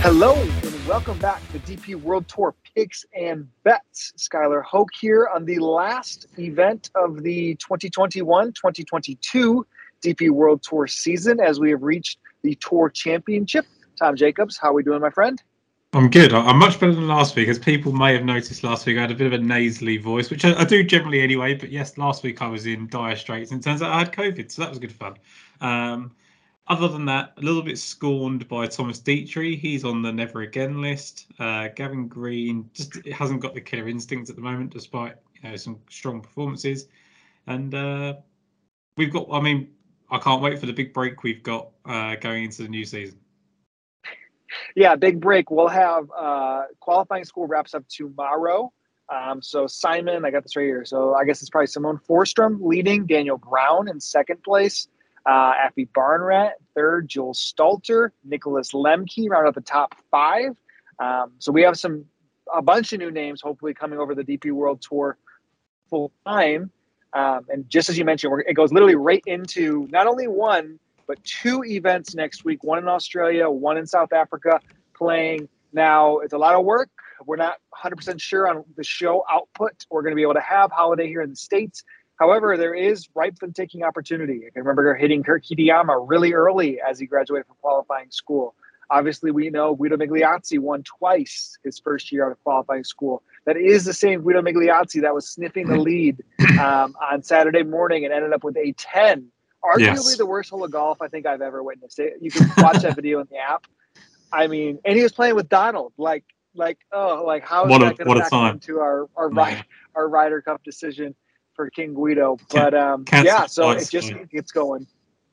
Hello and welcome back to DP World Tour Picks and Bets. Skylar Hoke here on the last event of the 2021 2022 DP World Tour season as we have reached the Tour Championship. Tom Jacobs, how are we doing, my friend? I'm good. I'm much better than last week, as people may have noticed last week. I had a bit of a nasally voice, which I, do generally anyway. But yes, last week I was in dire straits, and it turns out I had COVID, so that was good fun. Um, other than that, a little bit scorned by Thomas Detry. He's on the never again list. Uh, Gavin Green just hasn't got the killer instinct at the moment, despite you know some strong performances. And uh, we've got. I mean, I can't wait for the big break we've got uh, going into the new season. Yeah, big break. We'll have uh, qualifying school wraps up tomorrow. Um, so Simon, I got this right here. So I guess it's probably Simon Forsström leading, Daniel Brown in second place. Uh, Aphibarnrat, third, Joel Stalter, Nicholas Lemke round out the top five. Um, so we have some a bunch of new names hopefully coming over the DP World Tour full time. Um, and just as you mentioned, it goes literally right into not only one but two events next week: one in Australia, one in South Africa. Playing now, it's a lot of work. We're not 100% sure on the show output we're going to be able to have holiday here in the states. However, there is ripe for taking opportunity. I can remember hitting Kurt Kitayama really early as he graduated from qualifying school. Obviously, we know Guido Migliozzi won twice his first year out of qualifying school. That is the same Guido Migliozzi that was sniffing the lead um, on Saturday morning and ended up with a 10. Arguably yes. the worst hole of golf I think I've ever witnessed. You can watch that video in the app. I mean, and he was playing with Donald. Like, like, oh, like how is what that going to factor into our our, yeah. our Ryder Cup decision? For King Guido. But um, yeah, so it just it gets going.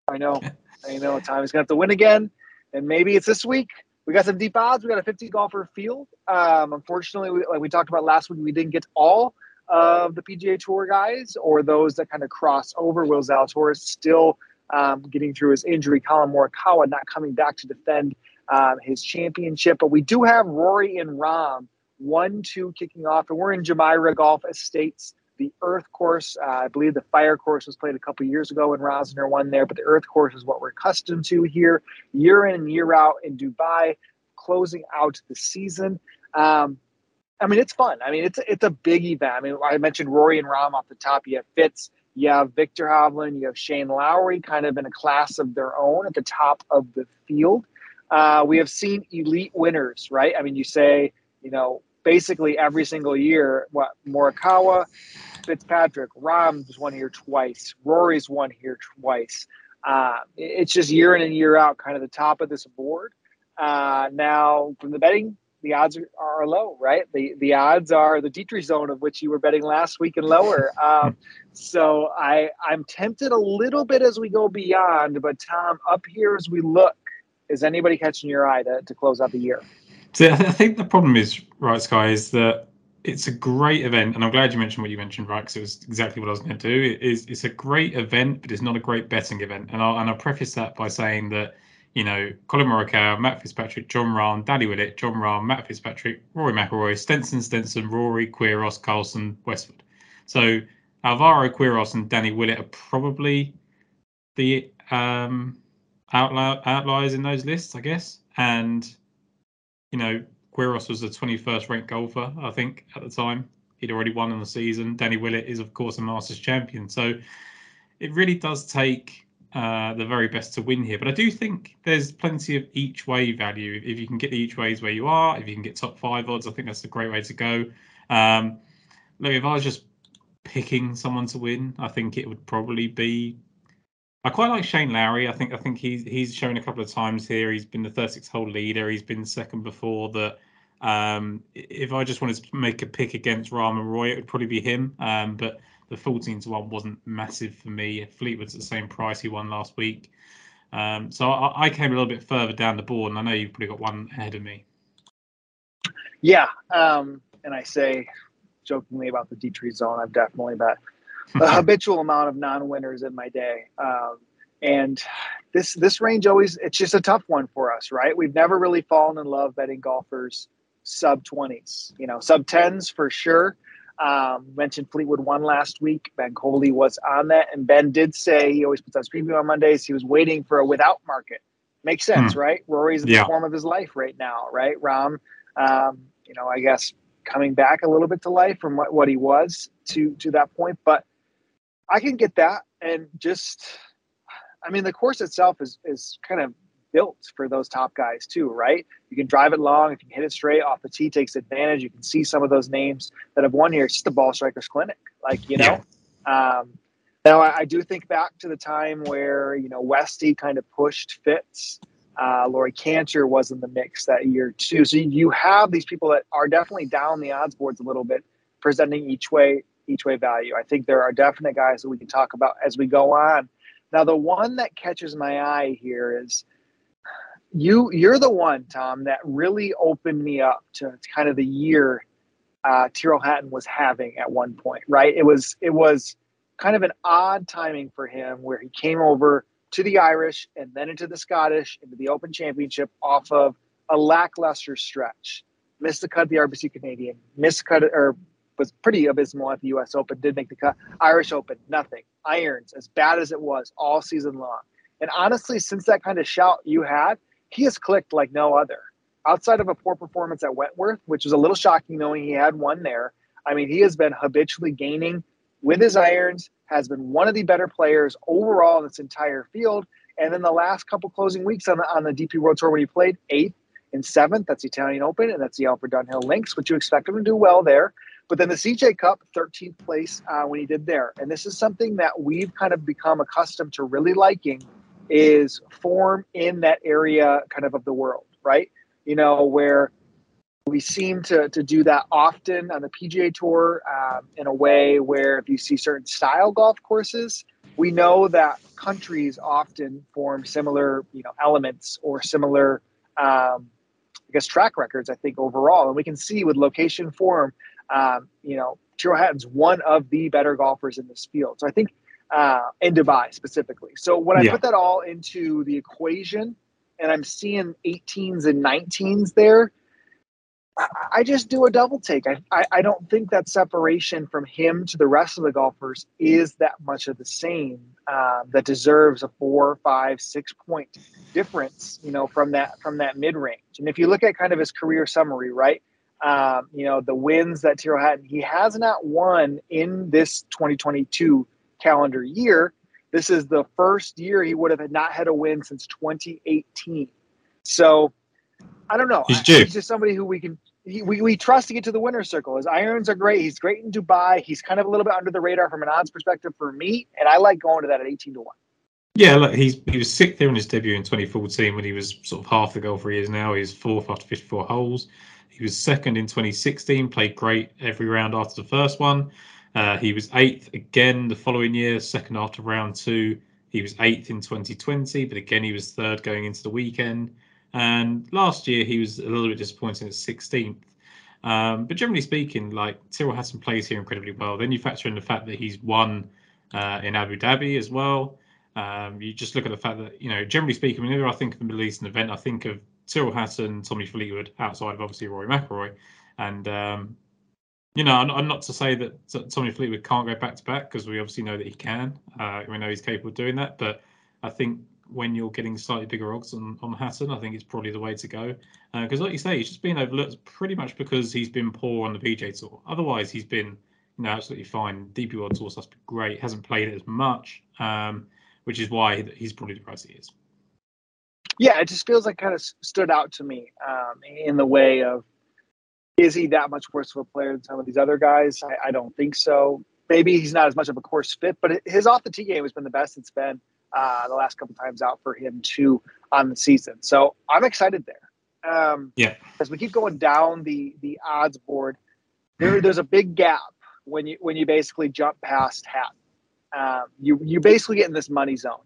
I know. I know. Time is gonna have to win again, and maybe it's this week. We got some deep odds. We got a 50 golfer field. Um, unfortunately, we, like we talked about last week, we didn't get all of the PGA Tour guys or those that kind of cross over. Will Zalatoris still um, getting through his injury. Collin Morikawa not coming back to defend um, his championship. But we do have Rory and Rahm one two kicking off, and we're in Jumeirah Golf Estates the Earth course. Uh, I believe the Fire course was played a couple years ago when Rozner won there, but the Earth course is what we're accustomed to here, year in and year out in Dubai, closing out the season. Um, I mean, it's fun. I mean, it's it's a big event. I mean, I mentioned Rory and Rahm off the top. You have Fitz, you have Viktor Hovland, you have Shane Lowry, kind of in a class of their own at the top of the field. Uh, we have seen elite winners, right? I mean, you say, you know, basically every single year. What Morikawa, Fitzpatrick, Rahm's won here twice. Rory's won here twice. Uh, it's just year in and year out, kind of the top of this board. Uh, now, from the betting, the odds are, are, low, right? The the odds are the Detry zone of which you were betting last week and lower. Um, so I I'm tempted a little bit as we go beyond, but Tom, up here as we look, is anybody catching your eye to, to close out the year? So I think the problem is, right, Sky, is that it's a great event, and I'm glad you mentioned what you mentioned, right? Because it was exactly what I was going to do. It is it's a great event, but it's not a great betting event. And I'll and I'll preface that by saying that you know Collin Morikawa, Matt Fitzpatrick, Jon Rahm, Danny Willett, Jon Rahm, Matt Fitzpatrick, Rory McIlroy, Stenson Stenson, Rory Quiros, Karlsson, Westwood. So Alvaro Quiros and Danny Willett are probably the um, outlier, outliers in those lists, I guess. And you know, Quiros was the 21st ranked golfer, I think, at the time. He'd already won in the season. Danny Willett is, of course, a Masters champion. So it really does take uh, the very best to win here. But I do think there's plenty of each way value. If you can get the each ways where you are, if you can get top five odds, I think that's a great way to go. Um, look, if I was just picking someone to win, I think it would probably be I quite like Shane Lowry. I think I think he's he's shown a couple of times here. He's been the 36 hole leader. He's been second before. That um, if I just wanted to make a pick against Rahm and Roy, it would probably be him. Um, but the 14 to one wasn't massive for me. Fleetwood's at the same price he won last week. Um, so I, I, came a little bit further down the board, and I know you've probably got one ahead of me. Yeah, um, and I say jokingly about the Detry zone. I've definitely bet a habitual amount of non-winners in my day. Um, and this this range always it's just a tough one for us, right? We've never really fallen in love betting golfers sub 20s, you know, sub 10s for sure. Um, mentioned Fleetwood won last week. Ben Coley was on that, and Ben did say he always puts out his preview on Mondays. He was waiting for a without market Makes sense, Hmm. right? Rory's in Yeah. the form of his life right now, right? Rahm, um, you know, I guess coming back a little bit to life from what, what he was to to that point, but I can get that, and just, I mean, the course itself is is kind of built for those top guys too, right? You can drive it long, if you can hit it straight off the tee, takes advantage. You can see some of those names that have won here. It's just the ball strikers clinic, like you know. Um, now I, I do think back to the time where you know Westy kind of pushed Fitz. Uh, Laurie Canter was in the mix that year too. So you have these people that are definitely down the odds boards a little bit, presenting each way each way value. I think there are definite guys that we can talk about as we go on. Now the one that catches my eye here is you. You're the one, Tom, that really opened me up to kind of the year uh, Tyrrell Hatton was having at one point. Right? It was it was kind of an odd timing for him where he came over to the Irish and then into the Scottish, into the Open Championship off of a lackluster stretch. Missed the cut the RBC Canadian, missed the cut or was pretty abysmal at the US Open, did make the cut. Irish Open, nothing. Irons, as bad as it was all season long. And honestly, since that kind of shout you had, he has clicked like no other. Outside of a poor performance at Wentworth, which was a little shocking knowing he had won there, I mean, he has been habitually gaining with his irons, has been one of the better players overall in this entire field. And then the last couple closing weeks on the on the DP World Tour when he played eighth and seventh, that's the Italian Open and that's the Alfred Dunhill Links, which you expect him to do well there. But then the CJ Cup, 13th place uh, when he did there. And this is something that we've kind of become accustomed to really liking is form in that area kind of of the world, right? You know, where we seem to, to do that often on the PGA Tour um, in a way where if you see certain style golf courses, we know that countries often form similar, you know, elements or similar, um, I guess, track records. I think overall, and we can see with location form, um, you know, Tyrrell Hatton's one of the better golfers in this field. So I think uh, in Dubai specifically. So when I Yeah. put that all into the equation, and I'm seeing 18s and 19s there. I- I just do a double take. I, I, I don't think that separation from him to the rest of the golfers is that much of the same um, that deserves a four, five, six point difference, you know, from that from that mid range. And if you look at kind of his career summary, right, um, you know, the wins that Tyrrell had. he has not won in this 2022 calendar year. This is the first year he would have not had a win since 2018. So I don't know. He's I- He's just somebody who we can he, we, we trust to get to the winner's circle. His irons are great. He's great in Dubai. He's kind of a little bit under the radar from an odds perspective for me, and I like going to that at 18 to 1. Yeah, look, he's he was sixth there in his debut in 2014 when he was sort of half the golfer he is now. He's fourth after 54 holes. He was second in 2016, played great every round after the first one. Uh, he was eighth again the following year, second after round two. He was eighth in 2020, but again he was third going into the weekend. And last year he was a little bit disappointing at 16th. Um, but generally speaking, like Tyrrell Hatton plays here incredibly well. Then you factor in the fact that he's won uh, in Abu Dhabi as well. Um, you just look at the fact that, you know, generally speaking, whenever I think of the Middle Eastern event, I think of Tyrrell Hatton, Tommy Fleetwood, outside of obviously Rory McIlroy. And, um, you know, I'm, not to say that Tommy Fleetwood can't go back to back because we obviously know that he can. Uh, we know he's capable of doing that. But I think when you're getting slightly bigger odds on, on Hatton, I think it's probably the way to go. Because, like you say, he's just been overlooked pretty much because he's been poor on the PGA Tour. Otherwise, he's been, you know, absolutely fine. DP World Tour stuff's been great. Hasn't played it as much. Um, which is why he's probably the price he is. Yeah, it just feels like kind of stood out to me um, in the way of is he that much worse of a player than some of these other guys? I, I don't think so. Maybe he's not as much of a course fit, but his off the tee game has been the best it's been uh, the last couple times out for him too on the season. So I'm excited there. Um, Yeah. As we keep going down the the odds board, there, there's a big gap when you when you basically jump past Hatton. Um, you you basically get in this money zone.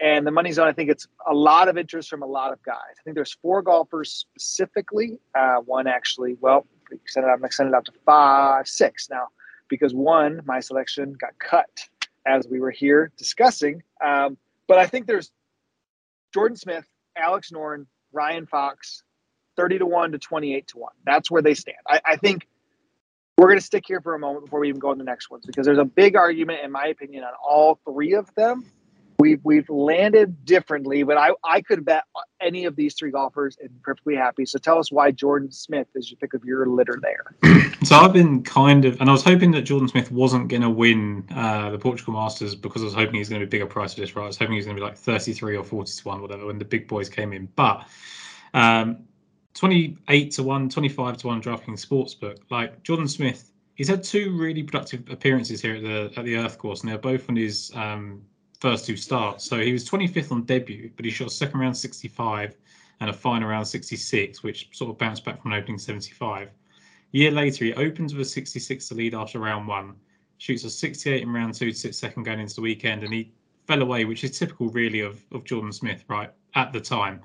And the money zone, I think it's a lot of interest from a lot of guys. I think there's four golfers specifically. Uh, one actually, well, extended, I'm extended out to five, six now, because one, my selection got cut as we were here discussing. Um, but I think there's Jordan Smith, Alex Noren, Ryan Fox, 30 to 1 to 28 to 1. That's where they stand. I, I think we're going to stick here for a moment before we even go on the next ones because there's a big argument, in my opinion, on all three of them. We've we've landed differently, but I I could bet any of these three golfers and perfectly happy. So tell us why Jordan Smith is your pick of your litter there. so I've been kind of, and I was hoping that Jordan Smith wasn't going to win uh, the Portugal Masters because I was hoping he's going to be bigger price for this. Right, I was hoping he's going to be like thirty three or forty to one, whatever, when the big boys came in, but. Um, 28 to 1, 25 to 1 DraftKings Sportsbook. Like Jordan Smith, he's had two really productive appearances here at the at the Earth Course, and they're both on his um, first two starts. So he was 25th on debut, but he shot second round 65 and a final round 66, which sort of bounced back from an opening 75. A year later, he opens with a 66 to lead after round one, shoots a 68 in round two to sit second going into the weekend, and he fell away, which is typical, really, of, of Jordan Smith, right, at the time.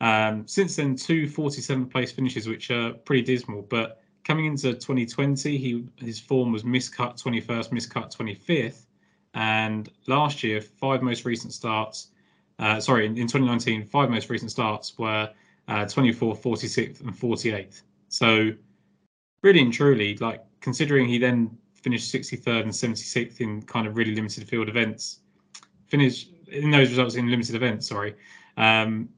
Um, since then, two 47th place finishes, which are pretty dismal, but coming into 2020, he his form was miscut 21st, miscut 25th, and last year, five most recent starts, uh, sorry, in, in, 2019, five most recent starts were uh, 24th, 46th, and 48th. So, really and truly, like considering he then finished 63rd and 76th in kind of really limited field events, finished in those results in limited events, sorry, um,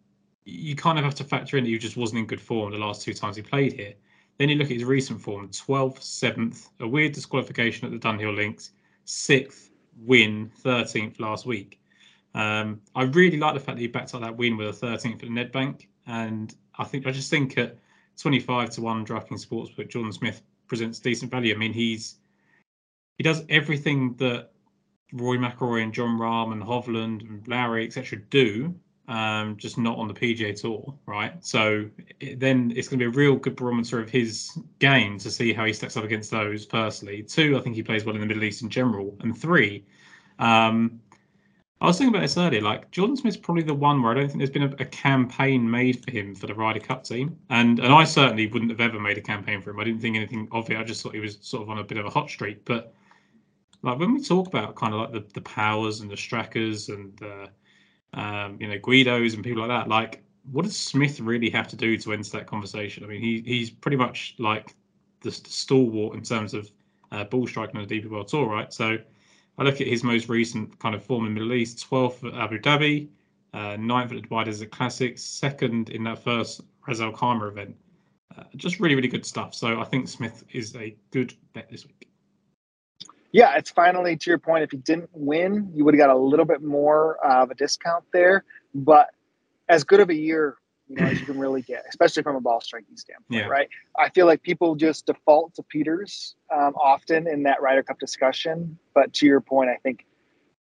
you kind of have to factor in that he just wasn't in good form the last two times he played here. Then you look at his recent form 12th, 7th, a weird disqualification at the Dunhill Links, 6th, win 13th last week. Um, I really like the fact that he backed up that win with a 13th at the Nedbank, and I think I just think at 25 to one DraftKings Sportsbook, Jordan Smith presents decent value. I mean, he's he does everything that Roy McIlroy and Jon Rahm and Hovland and Lowry etc. do, um, just not on the PGA Tour, right? So it, then it's going to be a real good barometer of his game to see how he stacks up against those. Personally, two, I think he plays well in the Middle East in general, and three, um, I was thinking about this earlier. Like Jordan Smith's probably the one where I don't think there's been a, a, campaign made for him for the Ryder Cup team, and and I certainly wouldn't have ever made a campaign for him. I didn't think anything of it. I just thought he was sort of on a bit of a hot streak. But like when we talk about kind of like the, the powers and the Strakas and the um, you know, Guidos and people like that. Like, what does Smith really have to do to enter that conversation? I mean, he he's pretty much like the, the stalwart in terms of uh, ball striking on the DP World Tour, right? So I look at his most recent kind of form in the Middle East: 12th at Abu Dhabi, uh, ninth at the Dubai Desert Classic, second in that first Ras Al Khaimah event. Uh, just really, really good stuff. So I think Smith is a good bet this week yeah, it's finally to your point. If he didn't win, you would have got a little bit more of a discount there. But as good of a year, you know, as you can really get, especially from a ball striking standpoint, yeah. right? I feel like people just default to Pieters um, often in that Ryder Cup discussion. But to your point, I think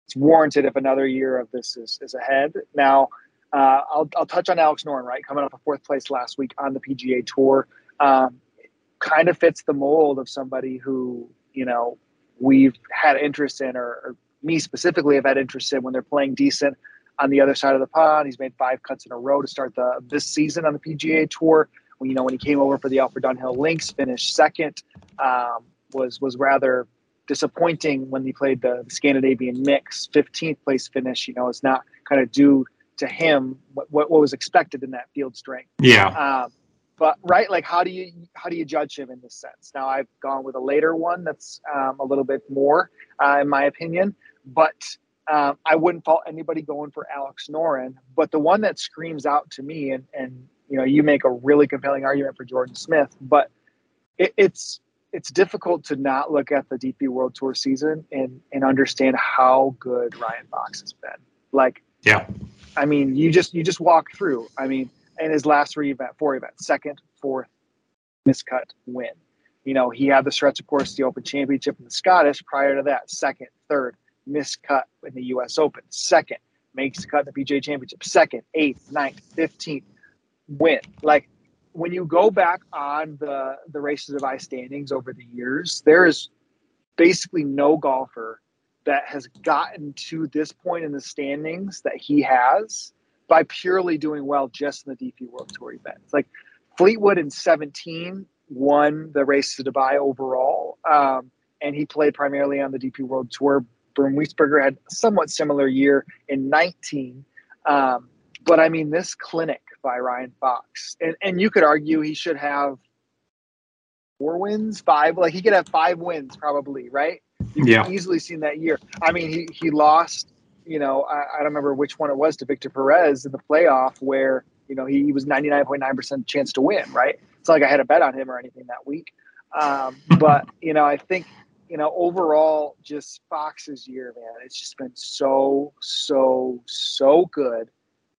it's warranted if another year of this is, is ahead. Now, uh, I'll, I'll touch on Alex Noren, right? Coming up a fourth place last week on the PGA Tour. Um, kind of fits the mold of somebody who, you know, we've had interest in, or, or me specifically have had interest in when they're playing decent on the other side of the pond. He's made five cuts in a row to start the this season on the PGA Tour. When you know when he came over for the Alfred Dunhill Links, finished second, um, was was rather disappointing when he played the, the Scandinavian Mix. 15th place finish, you know, is not kind of due to him what, what, what was expected in that field strength. Yeah. Um, but right like how do you how do you judge him in this sense? Now i've gone with a later one that's um, a little bit more uh, in my opinion but um, i wouldn't fault anybody going for alex noren but the one that screams out to me and and you know you make a really compelling argument for jordan smith but it, it's it's difficult to not look at the dp world tour season and and understand how good ryan fox has been. Like yeah. I mean you just you just walk through. I mean in his last three event, four events, second, fourth, miscut, win. You know, he had the stretch, of course, the Open Championship and the Scottish. Prior to that, second, third, miscut in the U.S. Open. Second, makes the cut in the PGA Championship. Second, eighth, ninth, fifteenth, win. Like when you go back on the the races of I standings over the years, there is basically no golfer that has gotten to this point in the standings that he has by purely doing well just in the DP World Tour events. Like Fleetwood in 17 won the race to Dubai overall, um, and he played primarily on the DP World Tour. Bernd Wiesberger had a somewhat similar year in 19. Um, but I mean, this clinic by Ryan Fox, and, and you could argue he should have four wins, five. Like he could have five wins probably, right? You yeah. easily seen that year. I mean, he he lost you know, I, I, don't remember which one it was to Victor Perez in the playoff where, you know, he, he was 99.9% chance to win, right? It's not like I had a bet on him or anything that week. Um, but, you know, I think, you know, overall, just Fox's year, man, it's just been so, so, so good.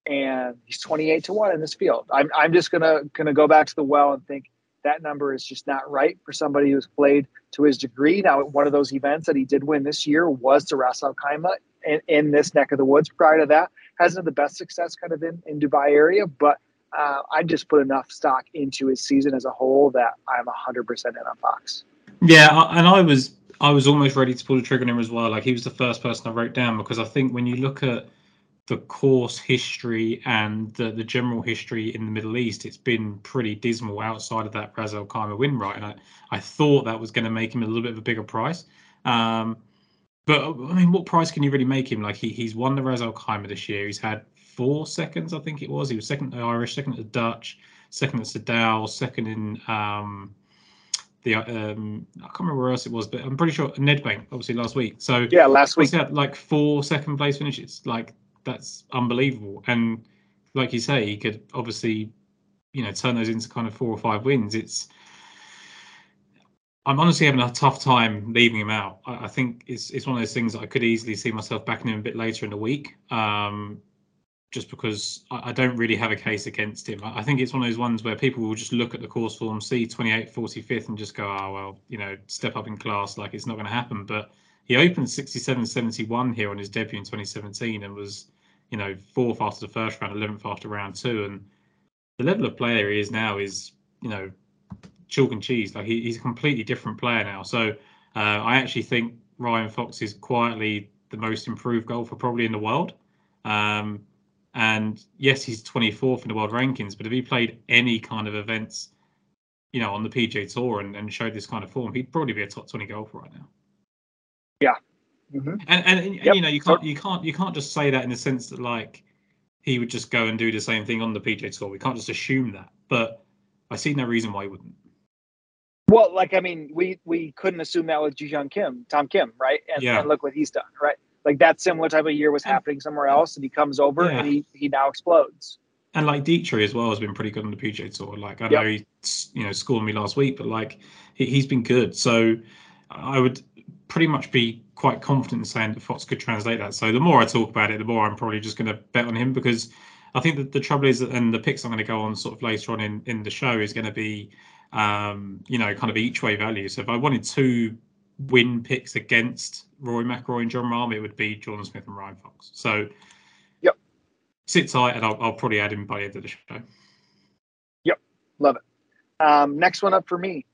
And he's 28 to 1 in this field. I'm, I'm just going to going to go back to the well and think that number is just not right for somebody who's played to his degree. Now, one of those events that he did win this year was the Ras Al Khaimah in, in, this neck of the woods. Prior to that, hasn't had the best success kind of in, in Dubai area, but uh, I just put enough stock into his season as a whole that I'm 100% in on Fox. Yeah, and I was I was almost ready to pull the trigger on him as well. Like he was the first person I wrote down because I think when you look at the course history and the, the general history in the Middle East, it's been pretty dismal outside of that Ras Al Khaimah win, right? And I, I thought that was going to make him a little bit of a bigger price. Um, but I mean, what price can you really make him? Like he, he's won the Ras Al Khaimah this year. He's had four seconds, I think it was. He was second at the Irish, second at the Dutch, second at Soudal, second in um, the um, I can't remember where else it was, but I'm pretty sure Nedbank, obviously last week. So yeah, last week he had like four second place finishes. Like that's unbelievable. And like you say, he could obviously, you know, turn those into kind of four or five wins. It's I'm honestly having a tough time leaving him out. I, I, think it's it's one of those things that I could easily see myself backing him a bit later in the week, um, just because I, I, don't really have a case against him. I, I, think it's one of those ones where people will just look at the course form, see 28, 45th, and just go, oh well, you know, step up in class, like it's not going to happen. But he opened 67, 71 here on his debut in 2017, and was, you know, fourth after the first round, 11th after round two, and the level of player he is now is, you know, chalk and cheese. Like he, he's a completely different player now. So uh, I actually think Ryan Fox is quietly the most improved golfer probably in the world. Um, and yes, he's 24th in the world rankings, but if he played any kind of events, you know, on the PGA Tour and, and showed this kind of form, he'd probably be a top 20 golfer right now. Yeah. Mm-hmm. And and, yep. you know you can't you can't you can't just say that in the sense that like he would just go and do the same thing on the PGA Tour. We can't just assume that, but I see no reason why he wouldn't. Well, like I mean, we we couldn't assume that with Ji Hwan Kim, Tom Kim, right? And, yeah. and look what he's done, right? Like that similar type of year was happening somewhere else, and he comes over yeah. and he he now explodes. And like Detry as well has been pretty good on the PGA Tour. Like I yep. know he you know scored me last week, but like he, he's been good. So I would pretty much be quite confident in saying that Fox could translate that. So the more I talk about it, the more I'm probably just going to bet on him because I think that the trouble is, that, and the picks I'm going to go on sort of later on in, in the show is going to be um, you know, kind of each way value. So if I wanted two win picks against Roy McIlroy and Jon Rahm, it would be Jordan Smith and Ryan Fox. So, yep, sit tight, and I'll, I'll probably add him by the end of the show. Yep, love it. Um, next one up for me.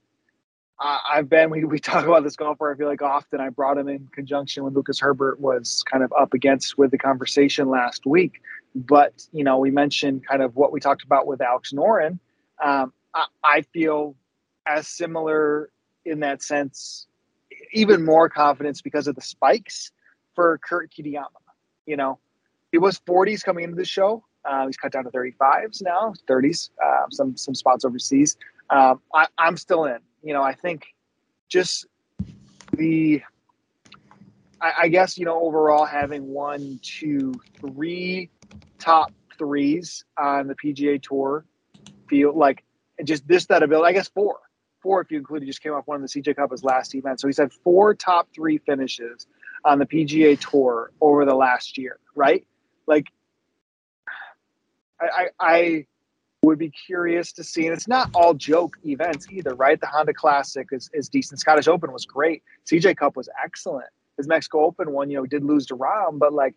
I've been we, we talk about this golfer. I feel like often I brought him in conjunction with Lucas Herbert was kind of up against with the conversation last week. But you know, we mentioned kind of what we talked about with Alex Noren. Um, I, feel as similar in that sense, even more confidence because of the spikes for Kurt Kitayama. You know, he was 40s coming into the show. Uh, he's cut down to 35s now, 30s, uh, some some spots overseas. Um, I, I'm still in. You know, I think just the, I, I guess you know overall having one, two, three top threes on the PGA Tour feel like just this that ability. I guess four, four if you include. He just came off one of the CJ Cup his last event, so he's had four top three finishes on the PGA Tour over the last year. Right, like I, I, I would be curious to see. And it's not all joke events either, right? The Honda Classic is, is decent. Scottish Open was great. CJ Cup was excellent. His Mexico Open one, you know, did lose to Rahm, but like,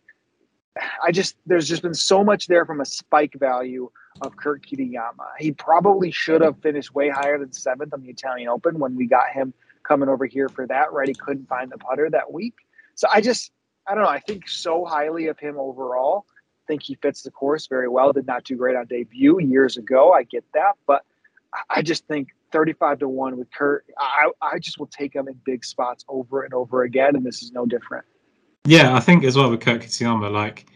I just there's just been so much there from a spike value of Kurt Kitayama. He probably should have finished way higher than seventh on the Italian Open when we got him coming over here for that, right? He couldn't find the putter that week. So I just, I don't know. I think so highly of him overall. Think he fits the course very well. Did not do great on debut years ago. I get that. But I just think 35 to 1 with Kurt, I, I just will take him in big spots over and over again. And this is no different. Yeah, I think as well with Kurt Kitayama, like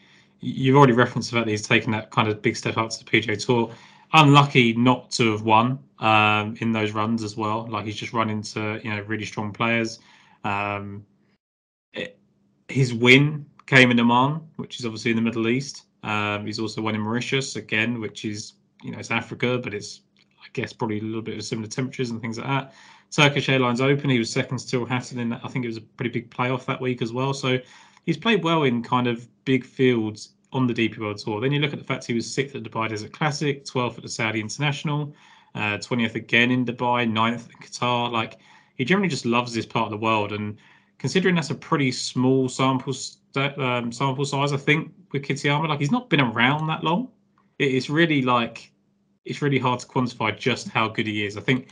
you've already referenced fact that he's taken that kind of big step up to the PGA Tour. Unlucky not to have won um, in those runs as well. Like he's just run into you know really strong players. Um, it, his win came in Oman, which is obviously in the Middle East. Um, he's also won in Mauritius again, which is you know it's Africa, but it's I guess probably a little bit of similar temperatures and things like that. Turkish Airlines Open, he was second still Hatton in. I think it was a pretty big playoff that week as well. So he's played well in kind of big fields on the DP World Tour. Then you look at the fact he was sixth at Dubai Desert Classic, 12th at the Saudi International, uh, 20th again in Dubai, 9th in Qatar. Like he generally just loves this part of the world. And considering that's a pretty small sample um, sample size, I think with Kitayama, like he's not been around that long. It's really like it's really hard to quantify just how good he is. I think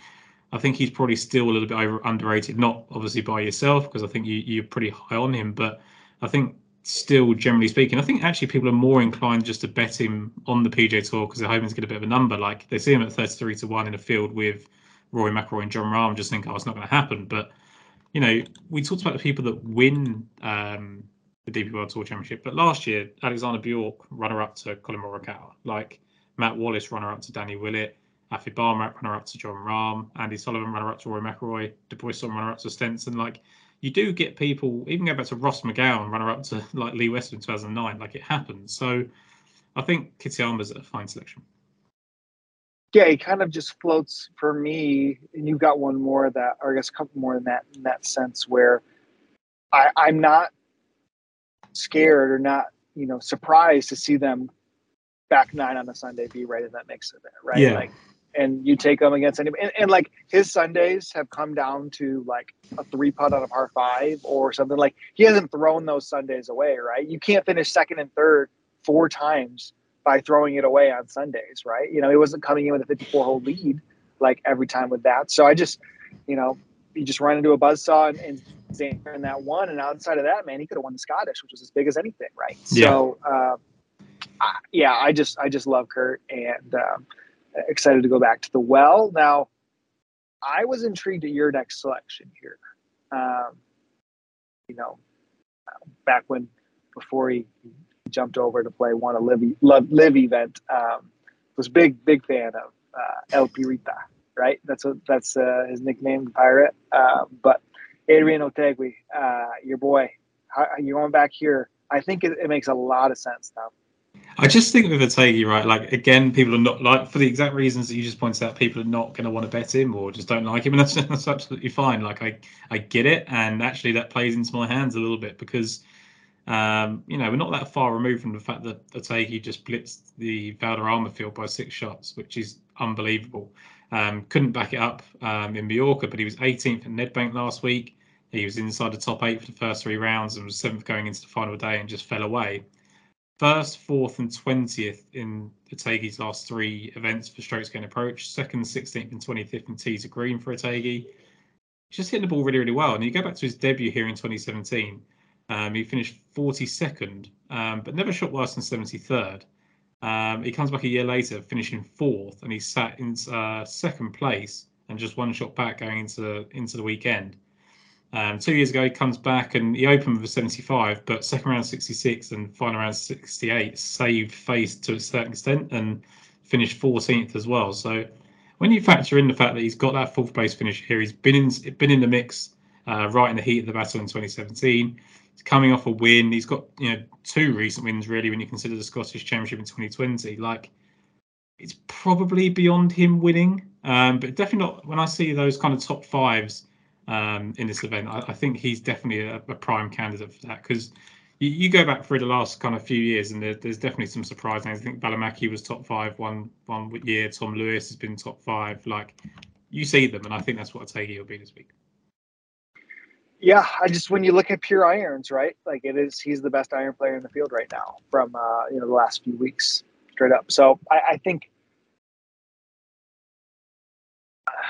I think he's probably still a little bit over, underrated, not obviously by yourself because I think you, you're pretty high on him, but I think still generally speaking, I think actually people are more inclined just to bet him on the PGA Tour because they're hoping to get a bit of a number. Like they see him at 33 to one in a field with Rory McIlroy and Jon Rahm, just think, oh, it's not going to happen. But you know, we talked about the people that win um, the DP World Tour Championship, but last year Alexander Bjork, runner up to Collin Morikawa, like Matt Wallace, runner up to Danny Willett. Aphibarnrat, runner up to Jon Rahm, Andy Sullivan, runner up to Roy Rory McIlroy, Dubuisson, runner up to Stenson. Like you do get people, even go back to Ross McGowan, runner up to like Lee Westwood in 2009. Like it happens. So I think Kitayama's a fine selection. Yeah, he kind of just floats for me, and you've got one more that, or I guess a couple more in that in that sense where I, I'm not scared or not, you know, surprised to see them back nine on a Sunday be right in that mix of it, right? Yeah. Like and you take them against anybody. And, and, like his Sundays have come down to like a three putt on a par five or something. Like he hasn't thrown those Sundays away, right? You can't finish second and third four times by throwing it away on Sundays, right? You know, he wasn't coming in with a 54 hole lead like every time with that. So I just, you know, he just run into a buzzsaw and, and in that one. And outside of that, man, he could have won the Scottish, which was as big as anything, right? Yeah. So, uh, I, yeah, I just, I just love Kurt and, um, excited to go back to the well. Now, I was intrigued at your next selection here. Um, you know, back when before he, jumped over to play one of LIV LIV event, um, was big big fan of uh, El Pirata. Right, that's what that's uh, his nickname, Pirate. Uh, but Adrian Otaegui, uh, your boy, how, you're going back here. I think it, it makes a lot of sense now. I just think with Otaegui, right? Like again, people are not like for the exact reasons that you just pointed out. People are not going to want to bet him or just don't like him, and that's that's absolutely fine. Like I I get it, and actually that plays into my hands a little bit because um, you know we're not that far removed from the fact that Otaegui just blitzed the Valderrama field by six shots, which is unbelievable. Um, couldn't back it up um, in Mallorca, but he was 18th at Nedbank last week. He was inside the top eight for the first three rounds and was seventh going into the final day and just fell away first, fourth, and twentieth in Otaegui's last three events for strokes gained approach. Second, sixteenth, and twenty fifth in tees to green for Otaegui. He's just hitting the ball really, really well. And you go back to his debut here in 2017. Um, he finished 42nd, um, but never shot worse than 73rd. Um, he comes back a year later, finishing fourth, and he sat in uh, second place and just one shot back going into into the weekend. Um, two years ago, he comes back and he opened with a 75, but second round 66 and final round 68 saved face to a certain extent and finished 14th as well. So when you factor in the fact that he's got that fourth place finish here, he's been in been in the mix uh, right in the heat of the battle in 2017. He's coming off a win. He's got you know two recent wins really when you consider the Scottish Championship in 2020. Like it's probably beyond him winning, um, but definitely not when I see those kind of top fives um, in this event. I, I, think he's definitely a, a prime candidate for that because you, you, go back through the last kind of few years and there, there's definitely some surprise names. I think Välimäki was top five one one year. Tom Lewis has been top five. Like you see them, and I think that's what Otaegui will be this week. Yeah, I just when you look at pure irons, right? Like it is, he's the best iron player in the field right now from uh, you know the last few weeks, straight up. So I, I think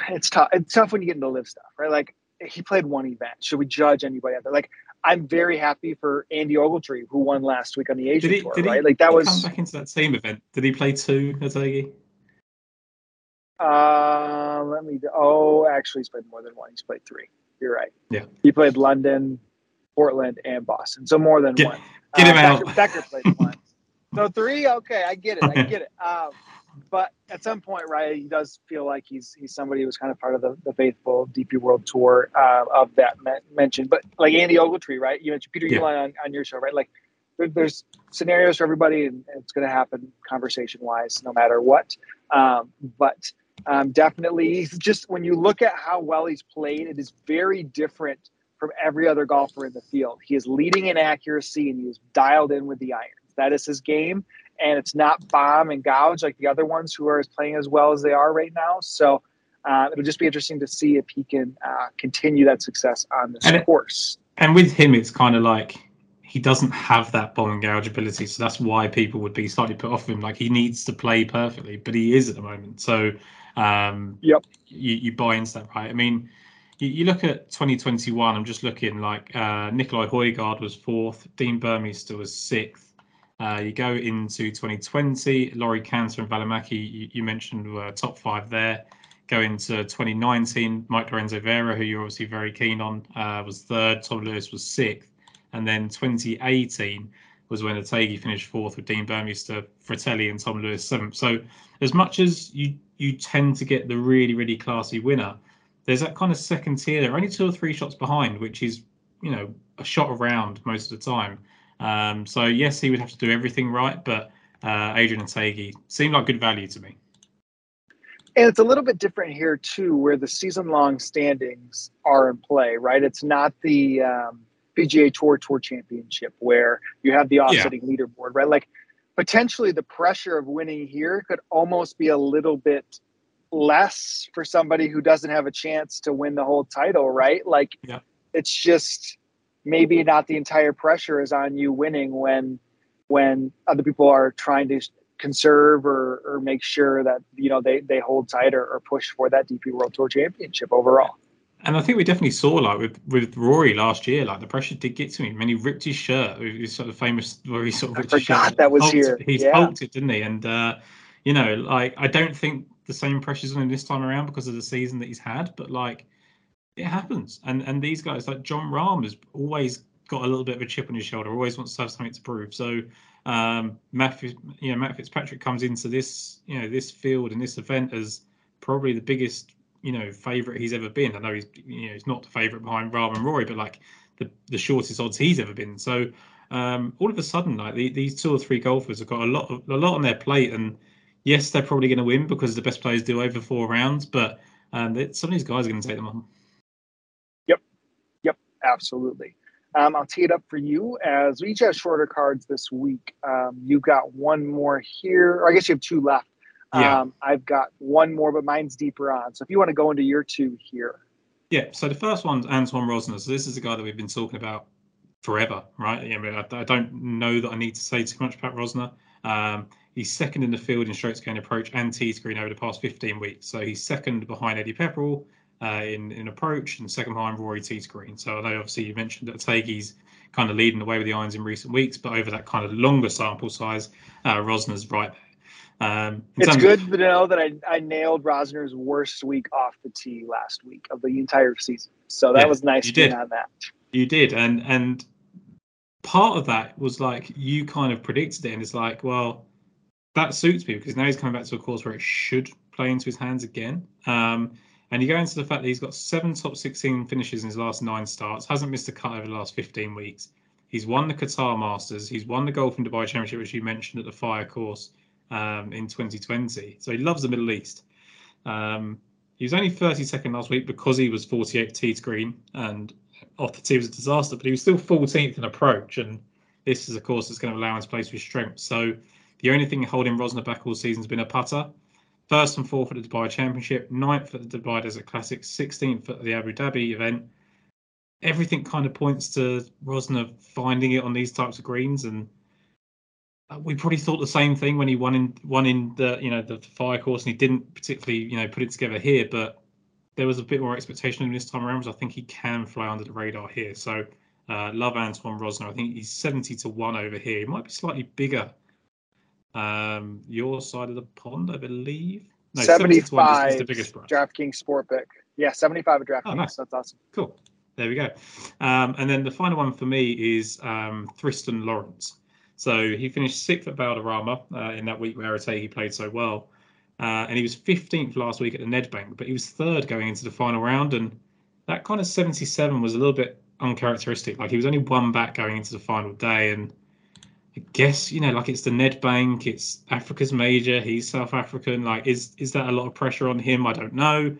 it's tough. It's tough when you get into LIV stuff, right? Like he played one event. Should we judge anybody out there? Like, I'm very happy for Andy Ogletree, who won last week on the Asian did he, tour. Did right? He, like that was come back into that same event. Did he play two, Otaegui? Uh, let me. Oh, actually, he's played more than one. He's played three. You're right. Yeah. He played London, Portland, and Boston. So more than get, one. Get uh, him out. Becker, Becker played one. so three. Okay, I get it. I get it. Um, but at some point, right, he does feel like he's he's somebody who was kind of part of the, the faithful DP World Tour uh, of that me- mentioned. But like Andy Ogletree, right? You mentioned Peter yeah. On, on your show, right? Like there, there's scenarios for everybody, and it's going to happen conversation wise, no matter what. Um, but um, definitely, just when you look at how well he's played, it is very different from every other golfer in the field. He is leading in accuracy, and he is dialed in with the irons. That is his game, and it's not bomb and gouge like the other ones who are playing as well as they are right now. So. Uh, it'll just be interesting to see if he can uh, continue that success on this and course. and with him, it's kind of like he doesn't have that bomb and gouge ability, so that's why people would be slightly put off of him. Like he needs to play perfectly, but he is at the moment. So um, yep, you, you buy into that, right? I mean, you, you look at 2021. I'm just looking like uh, Nicolai Højgaard was fourth, Dean Burmester was sixth. Uh, you go into 2020, Laurie Canter and Välimäki, you, you mentioned were top five there. Go into 2019, Mike Lorenzo Vera, who you're obviously very keen on, uh, was third. Tom Lewis was sixth. And then 2018 was when Otaegui finished fourth with Dean Burmester, Fratelli, and Tom Lewis seventh. So as much as you you tend to get the really really classy winner, there's that kind of second tier. They're only two or three shots behind, which is you know a shot around most of the time. Um, so yes, he would have to do everything right, but uh, Adrian Otaegui seemed like good value to me. And it's a little bit different here too, where the season-long standings are in play, right? It's not the um, PGA Tour Tour Championship where you have the offsetting yeah. leaderboard, right? Like potentially the pressure of winning here could almost be a little bit less for somebody who doesn't have a chance to win the whole title, right? Like yeah. it's just maybe not the entire pressure is on you winning when when other people are trying to conserve or, or make sure that you know they, they hold tight or, or push for that DP World Tour Championship overall and I think we definitely saw like with with Rory last year, like the pressure did get to him. Mean, he ripped his shirt. His sort of famous where he sort of ripped I forgot his shirt. that was hulked, here. He's yeah. hulked it, didn't he? And uh, you know, like I don't think the same pressure's on him this time around because of the season that he's had, but like it happens. And and these guys like Jon Rahm has always got a little bit of a chip on his shoulder, always wants to have something to prove. So um, Matt, you know, Matt Fitzpatrick comes into this, you know, this field and this event as probably the biggest you know favorite he's ever been. I know he's you know he's not the favorite behind Rahm and Rory, but like the the shortest odds he's ever been. So um, all of a sudden, like the, these two or three golfers have got a lot of, a lot on their plate, and yes, they're probably going to win because the best players do over four rounds, but um, some of these guys are going to take them on. Yep, yep, absolutely. Um, I'll tee it up for you as we each have shorter cards this week. Um, you've got one more here, or I guess you have two left. Yeah. Um, I've got one more, but mine's deeper on. So if you want to go into your two here. Yeah. So the first one's Antoine Rozner. So this is a guy that we've been talking about forever, right? I, mean, I, I don't know that I need to say too much about Rozner. Um, he's second in the field in strokes gained approach and tee screen over the past 15 weeks. So he's second behind Eddie Pepperell uh, in, in approach and second behind Rory tee screen. So I know obviously you mentioned that Otaegui's kind of leading the way with the irons in recent weeks, but over that kind of longer sample size, uh, Rozner's right there. Um, it's good of, to know that I, I nailed Rozner's worst week off the tee last week of the entire season. So that yeah, was nice to on that. You did, and and part of that was like you kind of predicted it, and it's like, well, that suits me because now he's coming back to a course where it should play into his hands again. Um, and you go into the fact that he's got seven top 16 finishes in his last nine starts, hasn't missed a cut over the last 15 weeks. He's won the Qatar Masters. He's won the Golf in Dubai Championship, which you mentioned at the Fire course um, in 2020. So he loves the Middle East. Um, he was only 32nd last week because he was 48th tee to green and off the tee was a disaster, but he was still 14th in approach. And this is a course that's going to allow him to play to his strengths. So the only thing holding Rozner back all season has been a putter. First and fourth at the Dubai Championship, ninth at the Dubai Desert Classic, 16th at the Abu Dhabi event. Everything kind of points to Rozner finding it on these types of greens and we probably thought the same thing when he won in won in the you know the fire course and he didn't particularly you know put it together here but there was a bit more expectation of him this time around because I think he can fly under the radar here. So uh, love Antoine Rozner I think he's 70 to 1 over here. He might be slightly bigger um, your side of the pond I believe. No 75 is, the biggest price. DraftKings sport pick. Yeah 75 at DraftKings. oh, nice. that's awesome. Cool. There we go. Um, and then the final one for me is um, Thriston Lawrence so he finished sixth at Valderrama uh, in that week where he played so well. Uh, and he was 15th last week at the Nedbank, but he was third going into the final round. And that kind of 77 was a little bit uncharacteristic. Like he was only one back going into the final day. And I guess you know, like it's the Nedbank, it's Africa's major. He's South African. Like, is is that a lot of pressure on him? I don't know.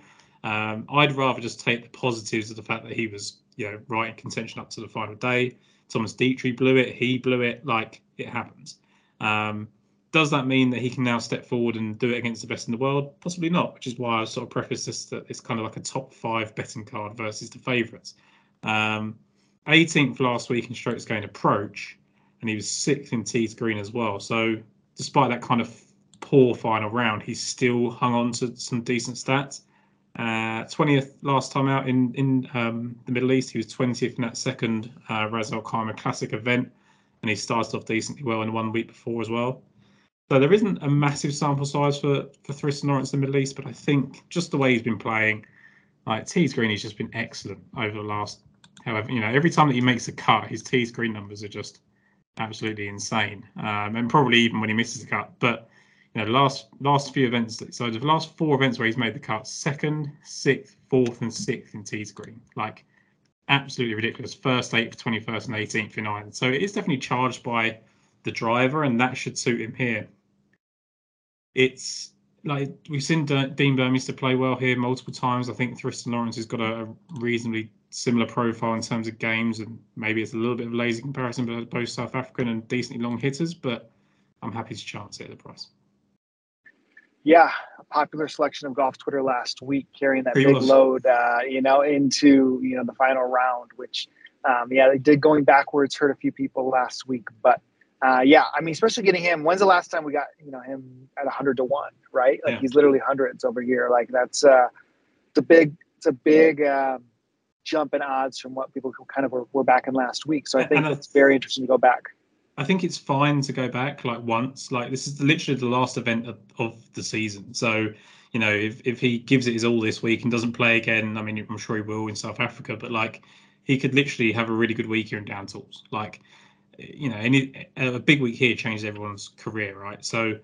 Um, I'd rather just take the positives of the fact that he was, you know, right in contention up to the final day. Thomas Detry blew it. He blew it. Like it happens. Um, does that mean that he can now step forward and do it against the best in the world? Possibly not. Which is why I sort of preface this that it's kind of like a top five betting card versus the favourites. Um, 18th last week in strokes gained approach and he was sixth in tees green as well. So despite that kind of poor final round, he still hung on to some decent stats. Uh, 20th last time out in in um, the Middle East, he was 20th in that second uh, Ras Al Khaimah Classic event, and he started off decently well in one week before as well. So there isn't a massive sample size for for Thriston Lawrence in the Middle East, but I think just the way he's been playing, like tees green, he's just been excellent over the last. However, you know, every time that he makes a cut, his tees green numbers are just absolutely insane, um, and probably even when he misses a cut. But you know, last last few events, so the last four events where he's made the cut, second, sixth, fourth, and sixth in tees green, like absolutely ridiculous. First, eighth, twenty first, and eighteenth in iron. So it is definitely charged by the driver, and that should suit him here. It's like we've seen Dean Burmester play well here multiple times. I think Thriston Lawrence has got a reasonably similar profile in terms of games, and maybe it's a little bit of a lazy comparison, but both South African and decently long hitters. But I'm happy to chance it at the price. Yeah, a popular selection of golf Twitter last week, carrying that big load, uh, you know, into you know the final round. Which, um, yeah, they did going backwards hurt a few people last week, but uh, yeah, I mean, especially getting him. When's the last time we got you know him at hundred to one? Right, like yeah. he's literally hundreds over here. Like that's uh, it's a big, it's a big. Um, jump in odds from what people who kind of were, were back in last week. So I think it's very interesting to go back. I think it's fine to go back like once. Like this is literally the last event of, of the season. So you know, if if he gives it his all this week and doesn't play again, I mean, I'm sure he will in South Africa. But like, he could literally have a really good week here in Down Tools. Like, you know, any a big week here changes everyone's career, right? So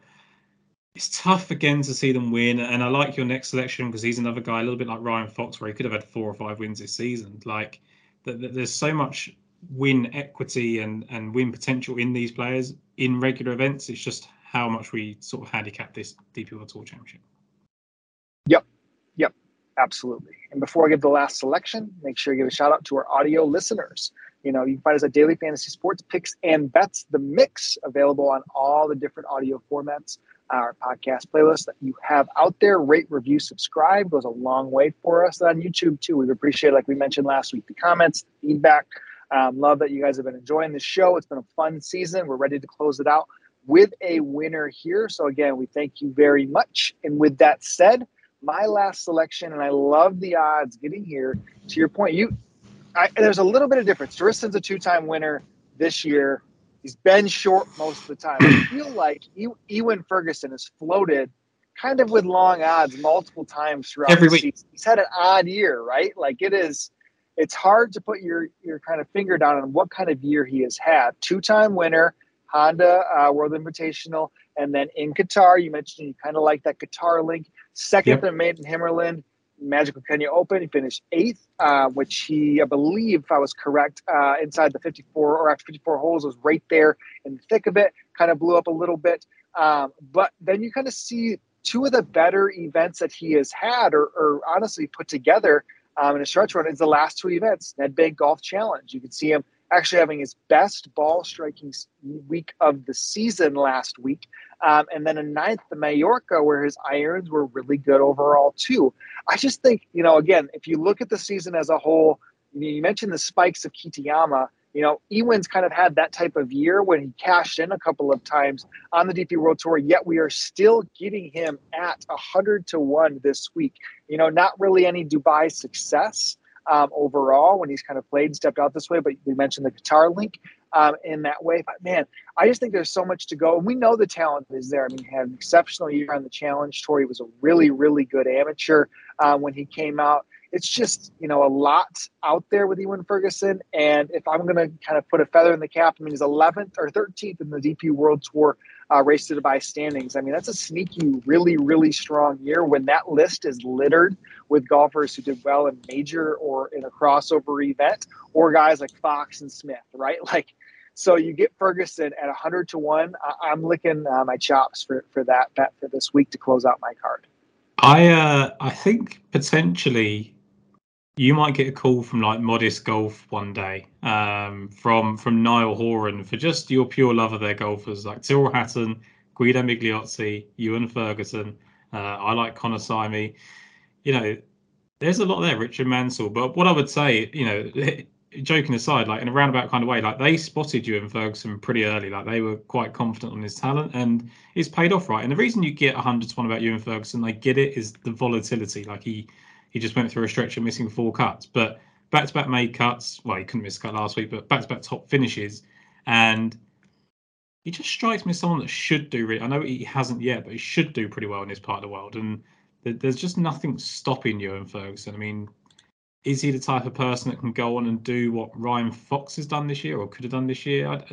it's tough again to see them win. And I like your next selection because he's another guy, a little bit like Ryan Fox, where he could have had four or five wins this season. Like, there's so much win equity and and win potential in these players in regular events. It's just how much we sort of handicap this DP World Tour Championship. Yep, yep, absolutely. And before I give the last selection, make sure you give a shout out to our audio listeners. You know, you can find us at Daily Fantasy Sports Picks and Bets, the mix available on all the different audio formats our podcast playlist that you have out there. Rate, review, subscribe goes a long way for us on YouTube too. We appreciate, like we mentioned last week, the comments, the feedback. Um, love that you guys have been enjoying the show. It's been a fun season. We're ready to close it out with a winner here. So again, we thank you very much. And with that said, my last selection, and I love the odds getting here. To your point, you I, there's a little bit of difference. Thriston's a two-time winner this year. He's been short most of the time. I feel like Ewan Ferguson has floated kind of with long odds multiple times throughout Every the week. season. He's had an odd year, right? Like it is, it's hard to put your your kind of finger down on what kind of year he has had. Two time winner, Handa uh, World Invitational, and then in Qatar, you mentioned you kind of like that Qatar link. Second yep. in Made in HimmerLand, Magical Kenya Open. He finished eighth, uh, which he, I believe, if I was correct, uh, inside the 54 or after 54 holes, was right there in the thick of it. Kind of blew up a little bit, um, but then you kind of see two of the better events that he has had, or, or honestly put together um, in a stretch run, is the last two events. Ned Nedbank Golf Challenge. You can see him actually having his best ball striking week of the season last week. Um, and then a ninth, the Mallorca, where his irons were really good overall, too. I just think, you know, again, if you look at the season as a whole, you mentioned the spikes of Kitayama. You know, Ewan's kind of had that type of year when he cashed in a couple of times on the DP World Tour, yet we are still getting him at 100 to 1 this week. You know, not really any Dubai success um, overall when he's kind of played and stepped out this way. But we mentioned the Qatar link um, in that way. But man, I just think there's so much to go. And we know the talent is there. I mean, he had an exceptional year on the Challenge Tour. He was a really, really good amateur uh, when he came out. It's just, you know, a lot out there with Ewan Ferguson. And if I'm going to kind of put a feather in the cap, I mean, he's 11th or 13th in the DP World Tour uh, race to Dubai standings. I mean, that's a sneaky, really, really strong year when that list is littered with golfers who did well in major or in a crossover event, or guys like Fox and Smith, right? Like, So you get Ferguson at 100 to 1. I, am licking uh, my chops for, for that bet for this week to close out my card. I uh, I think potentially you might get a call from like Modest Golf one day um, from from Niall Horan for just your pure love of their golfers like Tyrrell Hatton, Guido Migliozzi, Ewan Ferguson. Uh, I like Connor Syme. You know, there's a lot there, Richard Mansell. But what I would say, you know, joking aside, like in a roundabout kind of way, like they spotted Ewan Ferguson pretty early. Like they were quite confident on his talent, and it's paid off, right? And the reason you get 100 to one about Ewan Ferguson, I get it, is the volatility. Like he he just went through a stretch of missing four cuts, but back to back made cuts. Well, he couldn't miss a cut last week, but back to back top finishes, and he just strikes me as someone that should do. Really, I know he hasn't yet, but he should do pretty well in this part of the world. And there's just nothing stopping Ewan Ferguson. I mean, is he the type of person that can go on and do what Ryan Fox has done this year or could have done this year? I,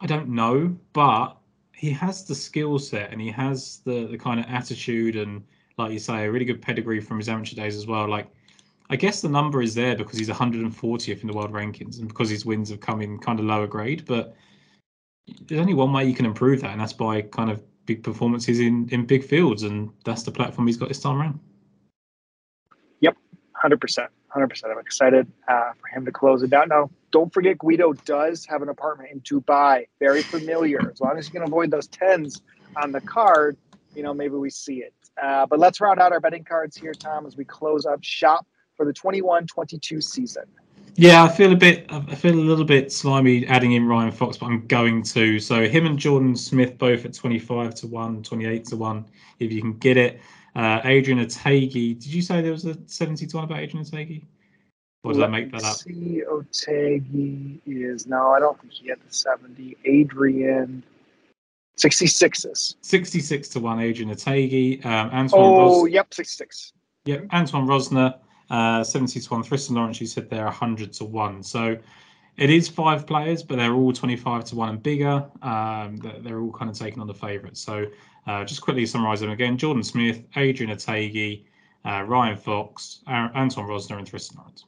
I don't know, but he has the skill set and he has the the kind of attitude and, like you say, a really good pedigree from his amateur days as well. Like, I guess the number is there because he's 140th in the world rankings and because his wins have come in kind of lower grade. But there's only one way you can improve that, and that's by kind of big performances in in big fields, and that's the platform he's got this time around. Yep, hundred percent, hundred percent. I'm excited uh, for him to close it down. Now, don't forget Guido does have an apartment in Dubai, very familiar. As long as you can avoid those tens on the card, you know maybe we see it. Uh, but let's round out our betting cards here, Tom, as we close up shop for the 21-22 season. Yeah, I feel a bit. I feel a little bit slimy adding in Ryan Fox, but I'm going to. So him and Jordan Smith both at 25 to one, 28 to one, if you can get it. Uh, Adrian Otaegui. Did you say there was a 70 to one about Adrian Otaegui? Or did Let I make that up? See, Otaegui is no, I don't think he had the 70. Adrian. 66s. 66 to 1, Adrian Otaegui. Um, Antoine oh, Ros- yep, 66. Yep, Antoine Rozner uh, 70 to 1. Thriston Lawrence, you said they're 100 to 1. So it is five players, but they're all 25 to 1 and bigger. Um, they're all kind of taking on the favourites. So uh, just quickly summarise them again Jordan Smith, Adrian Otaegui, uh, Ryan Fox, Anton Rozner, and Thriston Lawrence.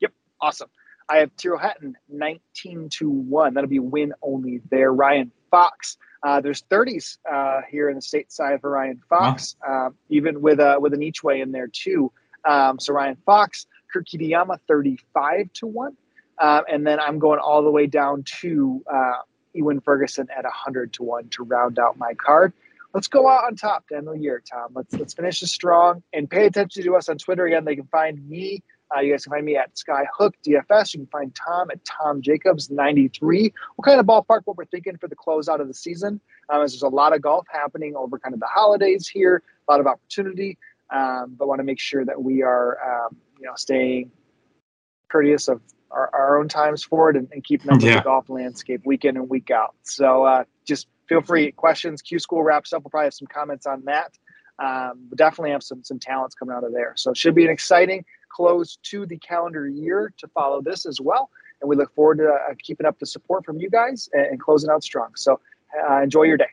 Yep, awesome. I have Tyrrell Hatton 19 to 1. That'll be win only there. Ryan Fox. Uh, there's 30s uh, here in the state side for Ryan Fox, wow. uh, even with a with an each way in there too. Um, so Ryan Fox, Kitayama, 35 to 1. Um, and then I'm going all the way down to uh, Ewan Ferguson at 100 to 1 to round out my card. Let's go out on top to end the year, Tom. Let's let's finish this strong and pay attention to us on Twitter again. They can find me. Uh, you guys can find me at Skyhook DFS. You can find Tom at Tom Jacobs 93. What kind of ballpark what we're thinking for the closeout of the season? Um, as there's a lot of golf happening over kind of the holidays here, a lot of opportunity um, but want to make sure that we are, um, you know, staying courteous of our, our own times forward and, and keeping up yeah. with the golf landscape week in and week out. So uh, just feel free. Questions. Q School wraps up. We'll probably have some comments on that. Um, we'll definitely have some some talents coming out of there. So it should be an exciting close to the calendar year to follow this as well. And we look forward to uh, keeping up the support from you guys and, and closing out strong. So uh, enjoy your day.